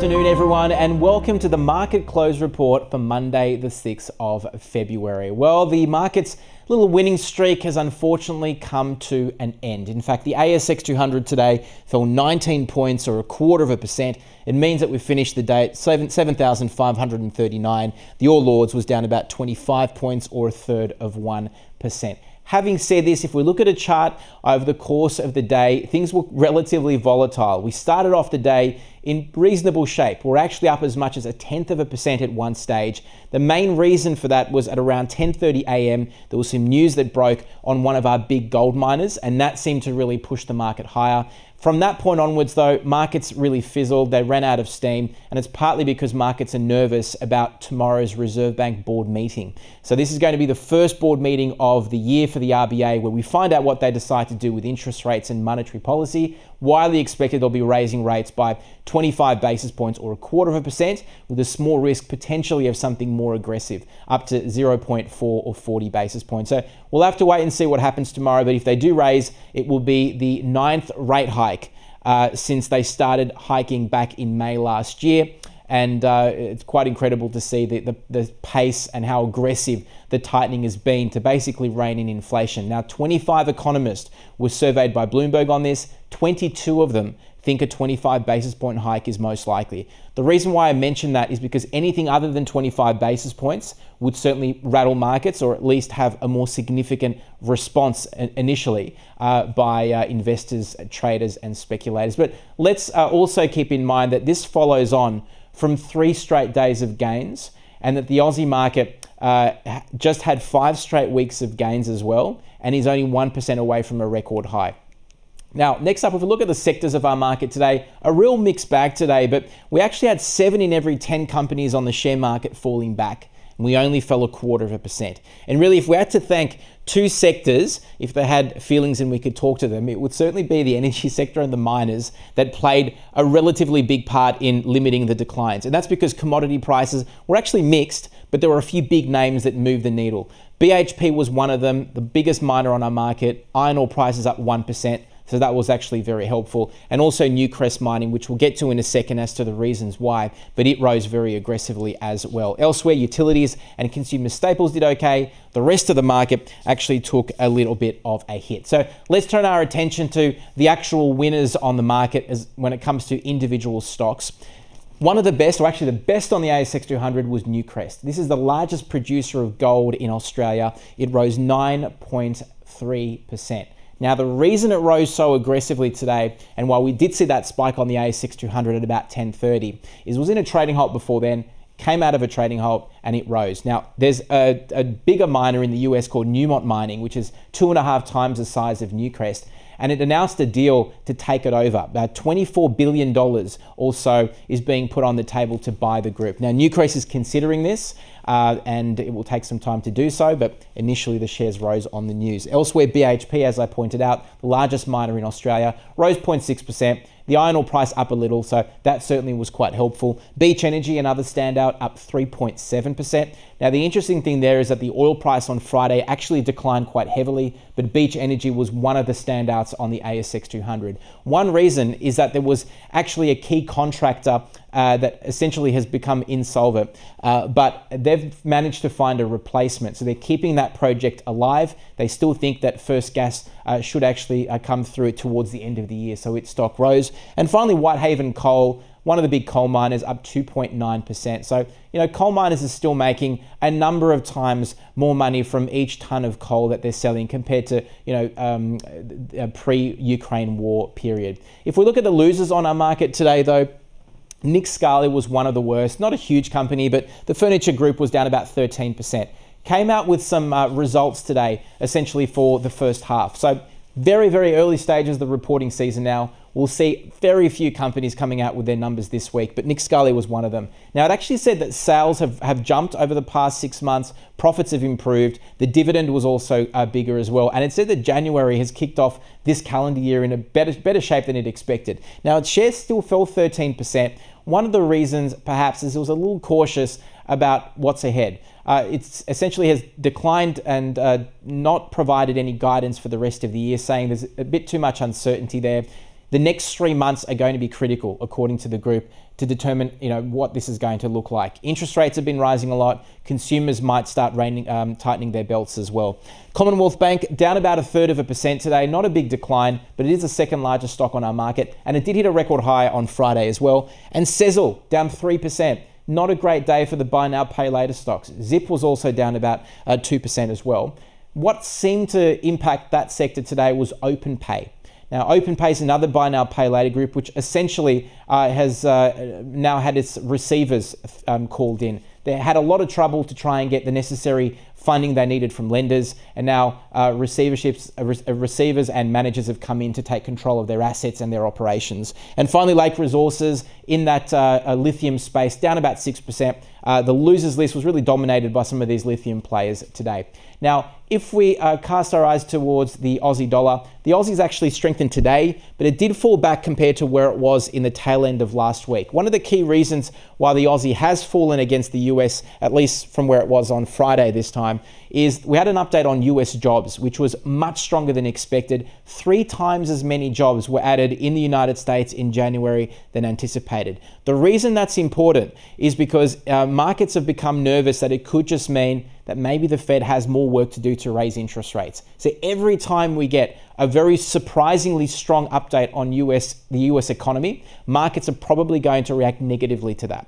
afternoon, everyone, and welcome to the market close report for Monday, the 6th of February. Well, the market's little winning streak has unfortunately come to an end. In fact, the ASX 200 today fell 19 points or a quarter of a percent. It means that we finished the day at 7,539. The All Ords was down about 25 points or a third of 1%. Having said this, if we look at a chart over the course of the day, things were relatively volatile. We started off the day in reasonable shape. We're actually up as much as a tenth of a percent at one stage. The main reason for that was at around 10:30 a.m. there was some news that broke on one of our big gold miners, and that seemed to really push the market higher. From that point onwards, though, markets really fizzled. They ran out of steam, and it's partly because markets are nervous about tomorrow's Reserve Bank board meeting. So, this is going to be the first board meeting of the year for the RBA where we find out what they decide to do with interest rates and monetary policy. Widely expected they'll be raising rates by 25 basis points or a quarter of a percent, with a small risk potentially of something more aggressive, up to 0.4 or 40 basis points. So, we'll have to wait and see what happens tomorrow, but if they do raise, it will be the ninth rate hike hike uh, since they started hiking back in May last year. And uh, it's quite incredible to see the, the, the, pace and how aggressive the tightening has been to basically rein in inflation. Now, 25 economists were surveyed by Bloomberg on this, 22 of them think a 25 basis point hike is most likely. The reason why I mention that is because anything other than 25 basis points would certainly rattle markets or at least have a more significant response initially uh, by uh, investors, traders, and speculators. But let's uh, also keep in mind that this follows on from three straight days of gains and that the Aussie market uh, just had five straight weeks of gains as well and is only 1% away from a record high. Now, next up, if we look at the sectors of our market today, a real mixed bag today, but we actually had seven in every 10 companies on the share market falling back. And we only fell a quarter of a percent. And really, if we had to thank two sectors, if they had feelings and we could talk to them, it would certainly be the energy sector and the miners that played a relatively big part in limiting the declines. And that's because commodity prices were actually mixed, but there were a few big names that moved the needle. BHP was one of them, the biggest miner on our market. Iron ore prices up 1%. So that was actually very helpful. And also Newcrest Mining, which we'll get to in a second as to the reasons why, but it rose very aggressively as well. Elsewhere, utilities and consumer staples did okay. The rest of the market actually took a little bit of a hit. So let's turn our attention to the actual winners on the market as when it comes to individual stocks. One of the best, or actually the best on the ASX 200 was Newcrest. This is the largest producer of gold in Australia. It rose 9.3%. Now, the reason it rose so aggressively today, and while we did see that spike on the ASX 200 at about 10:30, is was in a trading halt before then, came out of a trading halt, and it rose. Now, there's a, a bigger miner in the US called Newmont Mining, which is two and a half times the size of Newcrest, and it announced a deal to take it over. About $24 billion also is being put on the table to buy the group. Now, Newcrest is considering this, uh, and it will take some time to do so, but initially the shares rose on the news. Elsewhere, BHP, as I pointed out, the largest miner in Australia, rose 0.6%. The iron ore price up a little, so that certainly was quite helpful. Beach Energy, another standout, up 3.7%. Now, the interesting thing there is that the oil price on Friday actually declined quite heavily, but Beach Energy was one of the standouts on the ASX 200. One reason is that there was actually a key contractor uh, that essentially has become insolvent, uh, but they've managed to find a replacement. So they're keeping that project alive. They still think that first gas uh, should actually uh, come through towards the end of the year, so its stock rose. And finally, Whitehaven Coal one of the big coal miners up 2.9%. So, you know, coal miners are still making a number of times more money from each ton of coal that they're selling compared to, you know, um, a pre-Ukraine war period. If we look at the losers on our market today, though, Nick Scali was one of the worst. Not a huge company, but the furniture group was down about 13%. Came out with some uh, results today, essentially for the first half. So, very, very early stages of the reporting season now. We'll see very few companies coming out with their numbers this week, but Nick Scali was one of them. Now, it actually said that sales have, have jumped over the past six months, profits have improved, the dividend was also uh, bigger as well, and it said that January has kicked off this calendar year in a better, better shape than it expected. Now, its shares still fell 13%. One of the reasons, perhaps, is it was a little cautious about what's ahead. Uh, it's essentially has declined and uh, not provided any guidance for the rest of the year, saying there's a bit too much uncertainty there. the next three months are going to be critical, according to the group, to determine you know what this is going to look like. Interest rates have been rising a lot. Consumers might start raining, um, tightening their belts as well. Commonwealth Bank down about a third of a percent today. Not a big decline, but it is the second largest stock on our market, and it did hit a record high on Friday as well. And Sezzle down three percent. Not a great day for the buy now, pay later stocks. Zip was also down about uh, 2% as well. What seemed to impact that sector today was OpenPay. Now, OpenPay is another buy now, pay later group, which essentially uh, has uh, now had its receivers um, called in. They had a lot of trouble to try and get the necessary funding they needed from lenders, and now uh, receiverships, uh, re- uh, receivers and managers have come in to take control of their assets and their operations. And finally, Lake Resources in that uh, lithium space, down about 6%. Uh, the losers list was really dominated by some of these lithium players today. Now, if we uh, cast our eyes towards the Aussie dollar, the Aussie's actually strengthened today, but it did fall back compared to where it was in the tail end of last week. One of the key reasons why the Aussie has fallen against the US, at least from where it was on Friday this time, is we had an update on US jobs, which was much stronger than expected. Three times as many jobs were added in the United States in January than anticipated. The reason that's important is because uh, markets have become nervous that it could just mean that maybe the Fed has more work to do to raise interest rates. So every time we get a very surprisingly strong update on US the US economy, markets are probably going to react negatively to that.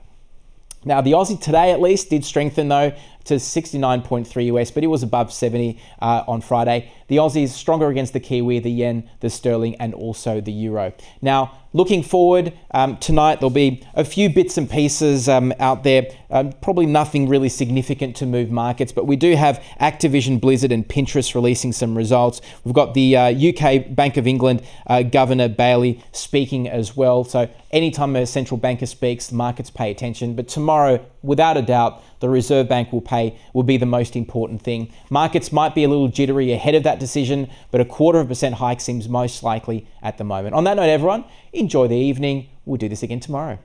Now, the Aussie today at least did strengthen though to 69.3 US, but it was above 70 uh, on Friday. The Aussie is stronger against the Kiwi, the yen, the sterling, and also the euro. Now, looking forward um, tonight, there'll be a few bits and pieces um, out there. Um, probably nothing really significant to move markets, but we do have Activision, Blizzard, and Pinterest releasing some results. We've got the uh, UK Bank of England uh, Governor Bailey speaking as well. So anytime a central banker speaks, markets pay attention. But tomorrow, without a doubt, the Reserve Bank will pay will be the most important thing. Markets might be a little jittery ahead of that decision, but a quarter of a percent hike seems most likely at the moment. On that note, everyone, enjoy the evening. We'll do this again tomorrow.